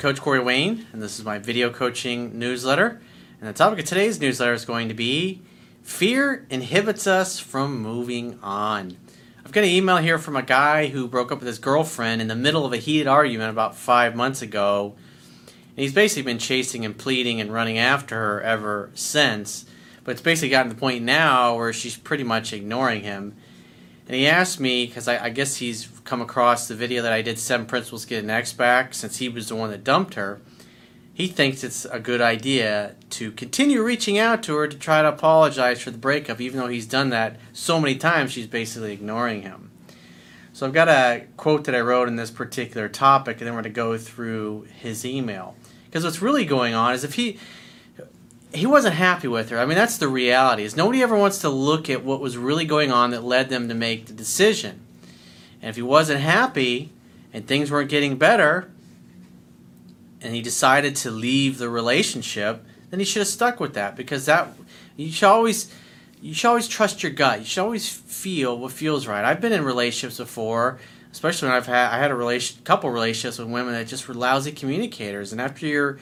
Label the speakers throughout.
Speaker 1: Coach Corey Wayne, and this is my video coaching newsletter. And the topic of today's newsletter is going to be Fear inhibits us from moving on. I've got an email here from a guy who broke up with his girlfriend in the middle of a heated argument about five months ago. And he's basically been chasing and pleading and running after her ever since. But it's basically gotten to the point now where she's pretty much ignoring him. And he asked me, because I, I, guess he's come across the video that I did Seven Principles Get an Ex Back, since he was the one that dumped her. He thinks it's a good idea to continue reaching out to her to try to apologize for the breakup, even though he's done that so many times, she's basically ignoring him. So I've got a quote that I wrote in this particular topic, and then we're going to go through his email. Because what's really going on is if he he wasn't happy with her. I mean, that's the reality. Is nobody ever wants to look at what was really going on that led them to make the decision. And if he wasn't happy and things weren't getting better, and he decided to leave the relationship, then he should have stuck with that because that you should always you should always trust your gut. You should always feel what feels right. I've been in relationships before, especially when I've had I had a relation couple relationships with women that just were lousy communicators, and after you're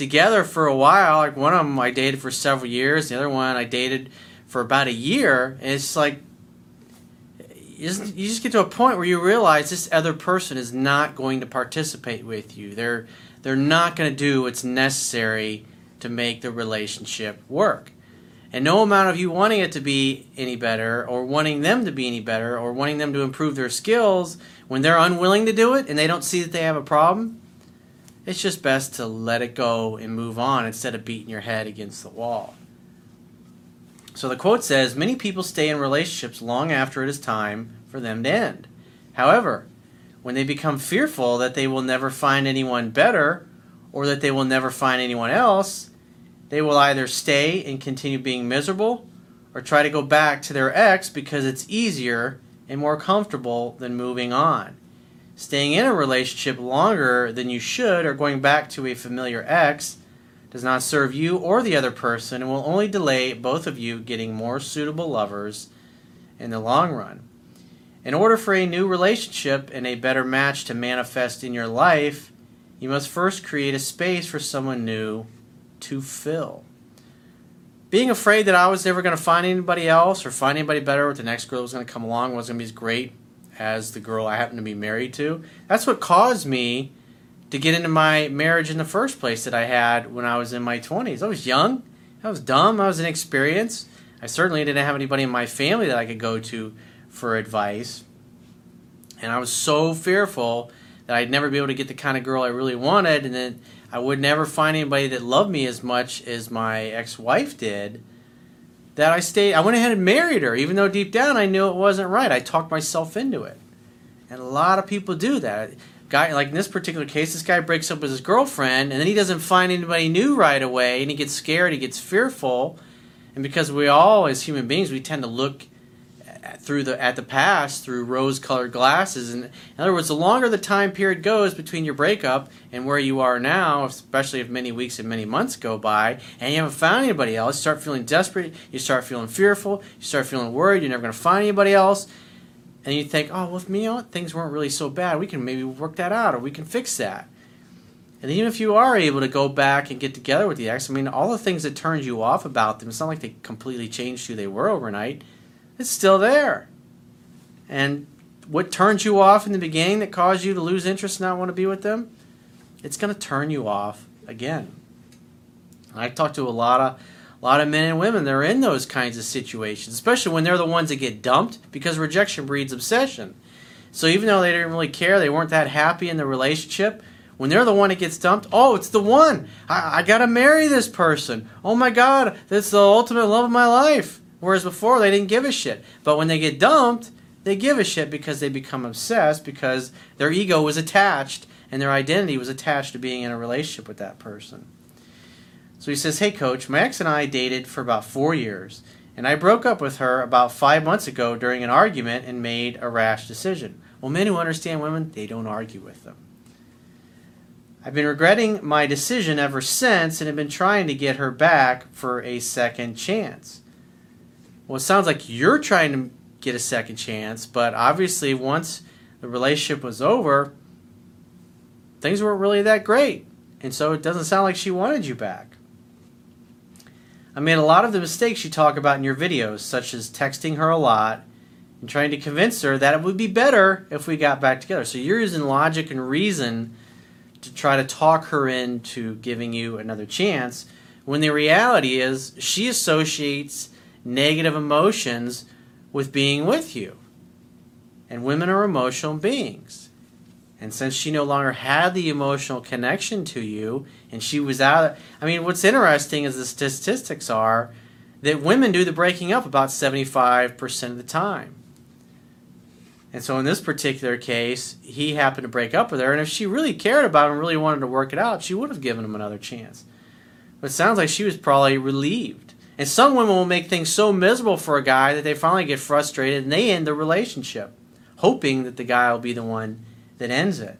Speaker 1: together for a while. Like one of them I dated for several years, the other one I dated for about a year, and it's like you just, you just get to a point where you realize this other person is not going to participate with you. They're they're not going to do what's necessary to make the relationship work. And no amount of you wanting it to be any better, or wanting them to be any better, or wanting them to improve their skills, when they're unwilling to do it and they don't see that they have a problem, it's just best to let it go and move on instead of beating your head against the wall. So the quote says Many people stay in relationships long after it is time for them to end. However, when they become fearful that they will never find anyone better or that they will never find anyone else, they will either stay and continue being miserable or try to go back to their ex because it's easier and more comfortable than moving on. Staying in a relationship longer than you should or going back to a familiar ex does not serve you or the other person and will only delay both of you getting more suitable lovers in the long run. In order for a new relationship and a better match to manifest in your life, you must first create a space for someone new to fill. Being afraid that I was never going to find anybody else or find anybody better, or the next girl was going to come along was going to be great as the girl I happen to be married to. That's what caused me to get into my marriage in the first place that I had when I was in my 20s. I was young, I was dumb, I was inexperienced. I certainly didn't have anybody in my family that I could go to for advice. And I was so fearful that I'd never be able to get the kind of girl I really wanted, and that I would never find anybody that loved me as much as my ex wife did that I stayed. I went ahead and married her, even though deep down I knew it wasn't right. I talked myself into it, and a lot of people do that. Guy, like in this particular case, this guy breaks up with his girlfriend, and then he doesn't find anybody new right away, and he gets scared, he gets fearful, and because we all, as human beings, we tend to look through the at the past through rose-colored glasses. And in other words, the longer the time period goes between your breakup and where you are now, especially if many weeks and many months go by, and you haven't found anybody else, you start feeling desperate. You start feeling fearful. You start feeling worried. You're never going to find anybody else. And you think, oh, well, me, things weren't really so bad. We can maybe work that out, or we can fix that. And even if you are able to go back and get together with the ex, I mean, all the things that turned you off about them, it's not like they completely changed who they were overnight it's still there. And what turns you off in the beginning that caused you to lose interest and not want to be with them, it's going to turn you off again. I talk to a lot of a lot of men and women that are in those kinds of situations, especially when they're the ones that get dumped because rejection breeds obsession. So even though they didn't really care, they weren't that happy in the relationship, when they're the one that gets dumped, oh, it's the one. I, I gotta marry this person. Oh my God, that's the ultimate love of my life. Whereas before they didn't give a shit. But when they get dumped, they give a shit because they become obsessed because their ego was attached and their identity was attached to being in a relationship with that person. So he says, Hey, coach, my ex and I dated for about four years, and I broke up with her about five months ago during an argument and made a rash decision. Well, men who understand women, they don't argue with them. I've been regretting my decision ever since and have been trying to get her back for a second chance. Well, it sounds like you're trying to get a second chance, but obviously, once the relationship was over, things weren't really that great. and so it doesn't sound like she wanted you back. I made a lot of the mistakes you talk about in your videos, such as texting her a lot and trying to convince her that it would be better if we got back together. So you're using logic and reason to try to talk her into giving you another chance when the reality is she associates negative emotions with being with you. And women are emotional beings. And since she no longer had the emotional connection to you and she was out, I mean, what's interesting is the statistics are that women do the breaking up about 75% of the time. And so in this particular case, he happened to break up with her, and if she really cared about him, and really wanted to work it out, she would have given him another chance. But it sounds like she was probably relieved. And some women will make things so miserable for a guy that they finally get frustrated and they end the relationship, hoping that the guy will be the one that ends it.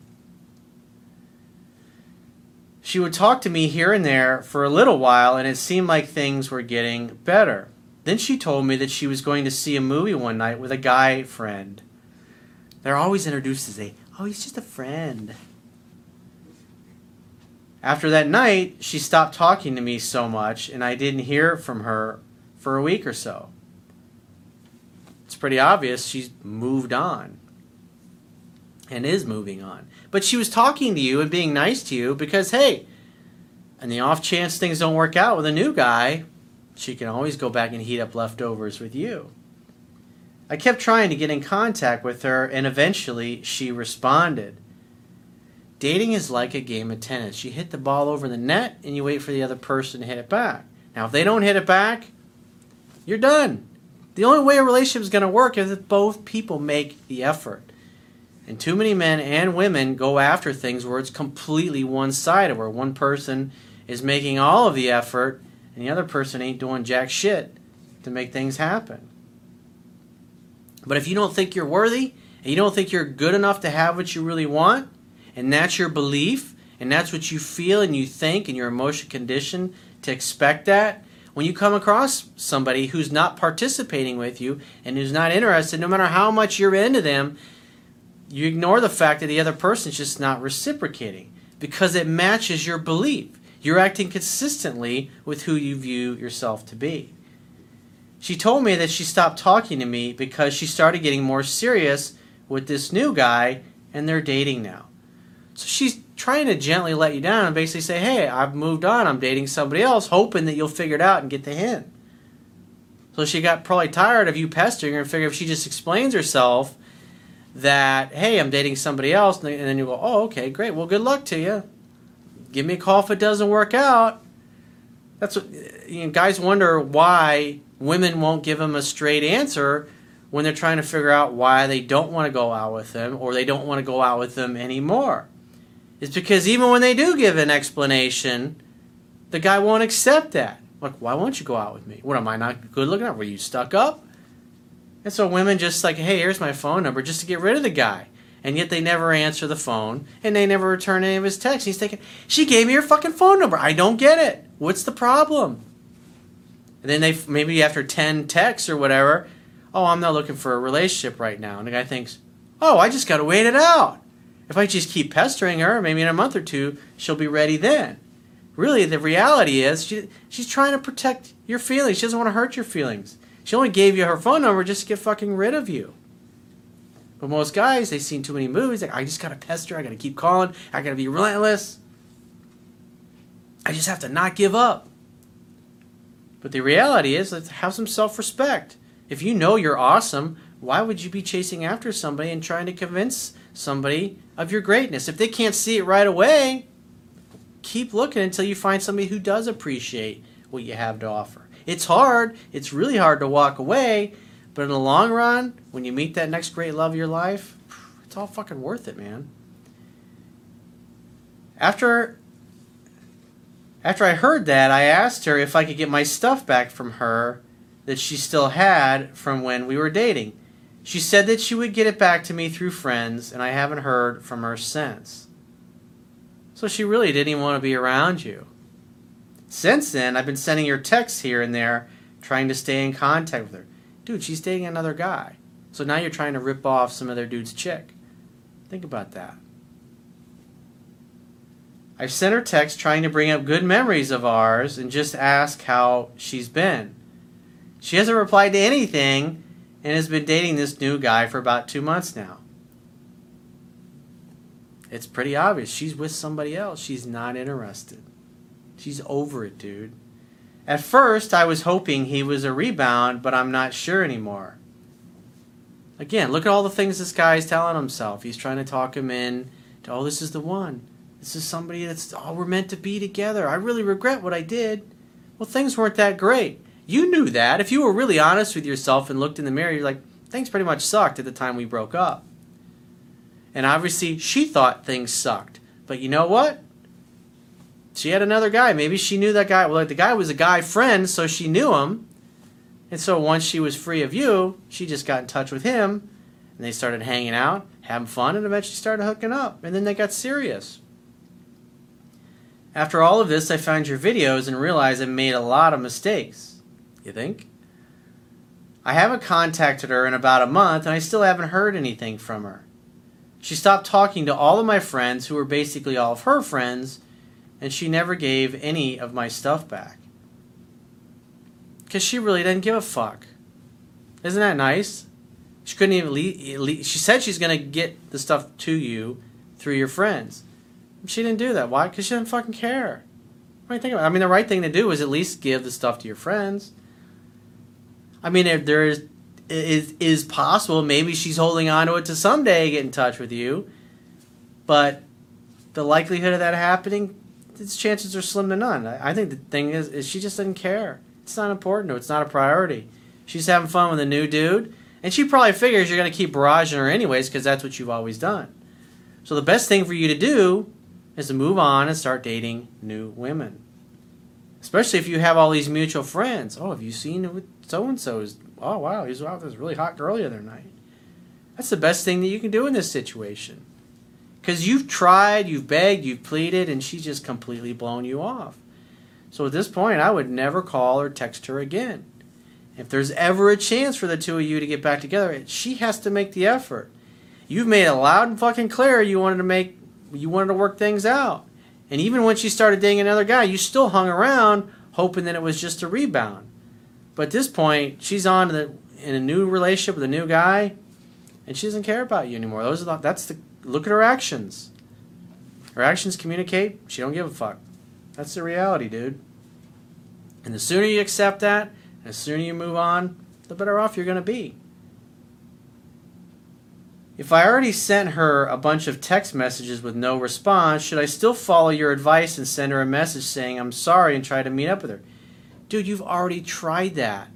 Speaker 1: She would talk to me here and there for a little while, and it seemed like things were getting better. Then she told me that she was going to see a movie one night with a guy friend. They're always introduced as a, oh, he's just a friend. After that night, she stopped talking to me so much, and I didn't hear from her for a week or so. It's pretty obvious she's moved on and is moving on. But she was talking to you and being nice to you because, hey, and the off chance things don't work out with a new guy, she can always go back and heat up leftovers with you. I kept trying to get in contact with her, and eventually she responded. Dating is like a game of tennis. You hit the ball over the net, and you wait for the other person to hit it back. Now, if they don't hit it back, you're done. The only way a relationship is going to work is if both people make the effort. And too many men and women go after things where it's completely one sided, where one person is making all of the effort and the other person ain't doing jack shit to make things happen. But if you don't think you're worthy and you don't think you're good enough to have what you really want, and that's your belief, and that's what you feel and you think, and your emotional condition to expect that, when you come across somebody who's not participating with you and who's not interested, no matter how much you're into them, you ignore the fact that the other person's just not reciprocating because it matches your belief. You're acting consistently with who you view yourself to be. She told me that she stopped talking to me because she started getting more serious with this new guy and they're dating now. So she's trying to gently let you down and basically say, hey, I've moved on, I'm dating somebody else, hoping that you'll figure it out and get the hint. So she got probably tired of you pestering her and figured if she just explains herself that, hey, I'm dating somebody else, and then you go, oh, okay, great, well, good luck to you. Give me a call if it doesn't work out. That's what you know, guys wonder why women won't give them a straight answer when they're trying to figure out why they don't want to go out with them or they don't want to go out with them anymore. It's because even when they do give an explanation, the guy won't accept that. Like, why won't you go out with me? What am I not good looking at? Were you stuck up? And so women just like, hey, here's my phone number just to get rid of the guy. And yet they never answer the phone and they never return any of his texts. He's thinking, she gave me her fucking phone number. I don't get it. What's the problem? And then they maybe after 10 texts or whatever, oh, I'm not looking for a relationship right now. And the guy thinks, oh, I just got to wait it out. If I just keep pestering her, maybe in a month or two, she'll be ready then. Really, the reality is she, she's trying to protect your feelings. She doesn't want to hurt your feelings. She only gave you her phone number just to get fucking rid of you. But most guys, they've seen too many movies. Like, I just gotta pester. I gotta keep calling. I gotta be relentless. I just have to not give up. But the reality is, let's have some self respect. If you know you're awesome, why would you be chasing after somebody and trying to convince somebody of your greatness? If they can't see it right away, keep looking until you find somebody who does appreciate what you have to offer. It's hard, it's really hard to walk away, but in the long run, when you meet that next great love of your life, it's all fucking worth it, man. After after I heard that, I asked her if I could get my stuff back from her that she still had from when we were dating. She said that she would get it back to me through friends, and I haven't heard from her since. So she really didn't even want to be around you. Since then, I've been sending her texts here and there, trying to stay in contact with her. Dude, she's dating another guy. So now you're trying to rip off some other dude's chick. Think about that. I've sent her texts trying to bring up good memories of ours and just ask how she's been. She hasn't replied to anything and has been dating this new guy for about two months now. It's pretty obvious. She's with somebody else. She's not interested. She's over it, dude. At first, I was hoping he was a rebound, but I'm not sure anymore. Again, look at all the things this guy is telling himself. He's trying to talk him in to, oh, this is the one. This is somebody that's, oh, we're meant to be together. I really regret what I did. Well, things weren't that great. You knew that. If you were really honest with yourself and looked in the mirror, you're like, things pretty much sucked at the time we broke up. And obviously, she thought things sucked. But you know what? She had another guy. Maybe she knew that guy. Well, like the guy was a guy friend, so she knew him. And so once she was free of you, she just got in touch with him. And they started hanging out, having fun, and eventually started hooking up. And then they got serious. After all of this, I found your videos and realized I made a lot of mistakes. You think? I haven't contacted her in about a month, and I still haven't heard anything from her. She stopped talking to all of my friends, who were basically all of her friends, and she never gave any of my stuff back. Because she really didn't give a fuck. Isn't that nice? She couldn't even leave. She said she's going to get the stuff to you through your friends. She didn't do that. Why? Because she didn't fucking care. What do you think about it? I mean, the right thing to do is at least give the stuff to your friends. I mean, if there is is is possible. Maybe she's holding on to it to someday get in touch with you, but the likelihood of that happening, its chances are slim to none. I, I think the thing is, is she just doesn't care. It's not important. It's not a priority. She's having fun with a new dude, and she probably figures you're going to keep barraging her anyways because that's what you've always done. So the best thing for you to do is to move on and start dating new women. Especially if you have all these mutual friends. Oh, have you seen so and so's oh wow, he's out with this really hot girl the other night. That's the best thing that you can do in this situation. Because you've tried, you've begged, you've pleaded, and she's just completely blown you off. So at this point, I would never call or text her again. If there's ever a chance for the two of you to get back together, she has to make the effort. You've made it loud and fucking clear you wanted to make, you wanted to work things out. And even when she started dating another guy, you still hung around hoping that it was just a rebound. But at this point, she's on the, in a new relationship with a new guy, and she doesn't care about you anymore. Those are the, that's the look at her actions. Her actions communicate. She don't give a fuck. That's the reality, dude. And the sooner you accept that, and the sooner you move on, the better off you're going to be. If I already sent her a bunch of text messages with no response, should I still follow your advice and send her a message saying I'm sorry and try to meet up with her? dude, you've already tried that.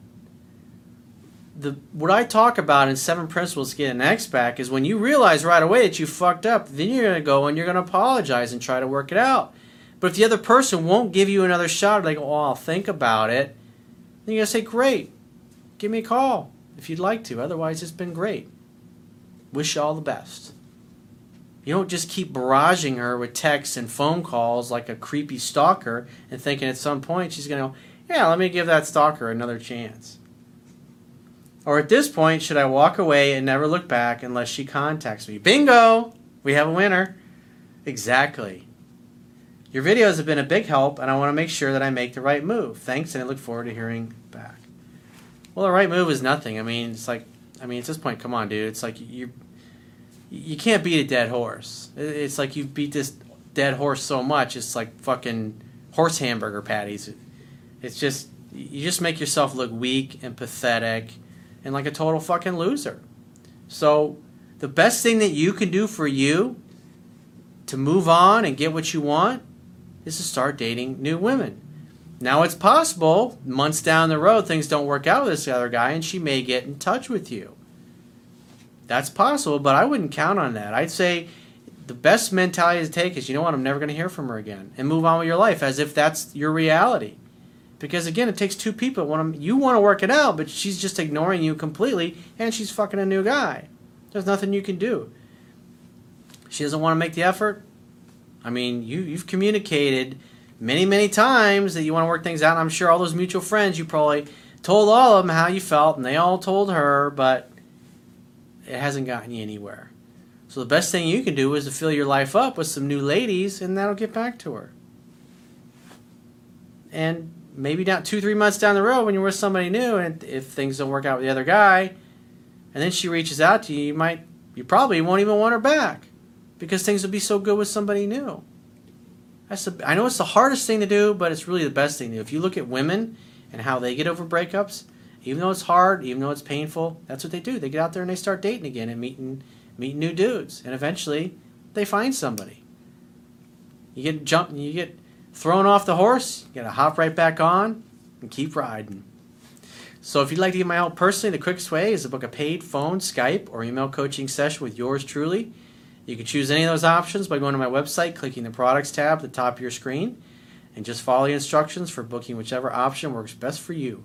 Speaker 1: The what I talk about in Seven Principles to Get an Ex Back is when you realize right away that you fucked up, then you're gonna go and you're gonna apologize and try to work it out. But if the other person won't give you another shot, like, oh, I'll think about it, then you're gonna say, great, give me a call if you'd like to. Otherwise, it's been great. Wish you all the best. You don't just keep barraging her with texts and phone calls like a creepy stalker and thinking at some point she's going to go, yeah, let me give that stalker another chance. Or at this point, should I walk away and never look back unless she contacts me? Bingo! We have a winner. Exactly. Your videos have been a big help, and I want to make sure that I make the right move. Thanks, and I look forward to hearing back. Well, the right move is nothing. I mean, it's like, I mean, at this point, come on, dude. It's like you, you can't beat a dead horse. It's like you beat this dead horse so much, it's like fucking horse hamburger patties. It's just you just make yourself look weak and pathetic and like a total fucking loser. So the best thing that you can do for you to move on and get what you want is to start dating new women. Now it's possible months down the road things don't work out with this other guy and she may get in touch with you. That's possible, but I wouldn't count on that. I'd say the best mentality to take is you know what, I'm never going to hear from her again and move on with your life as if that's your reality. Because again, it takes two people. You want to work it out, but she's just ignoring you completely, and she's fucking a new guy. There's nothing you can do. She doesn't want to make the effort. I mean, you you've communicated many many times that you want to work things out. I'm sure all those mutual friends you probably told all of them how you felt, and they all told her, but it hasn't gotten you anywhere. So the best thing you can do is to fill your life up with some new ladies, and that'll get back to her. And maybe down two, three months down the road when you're with somebody new, and if things don't work out with the other guy, and then she reaches out to you, you might, you probably won't even want her back because things will be so good with somebody new. That's the, I know it's the hardest thing to do, but it's really the best thing to do. If you look at women and how they get over breakups, even though it's hard, even though it's painful, that's what they do. They get out there and they start dating again and meeting meeting new dudes, and eventually they find somebody. You get jumped, you get thrown off the horse, you gotta hop right back on and keep riding. So if you'd like to get my help personally, the quickest way is to book a paid phone, Skype, or email coaching session with yours truly. You can choose any of those options by going to my website, clicking the products tab at the top of your screen, and just follow the instructions for booking whichever option works best for you.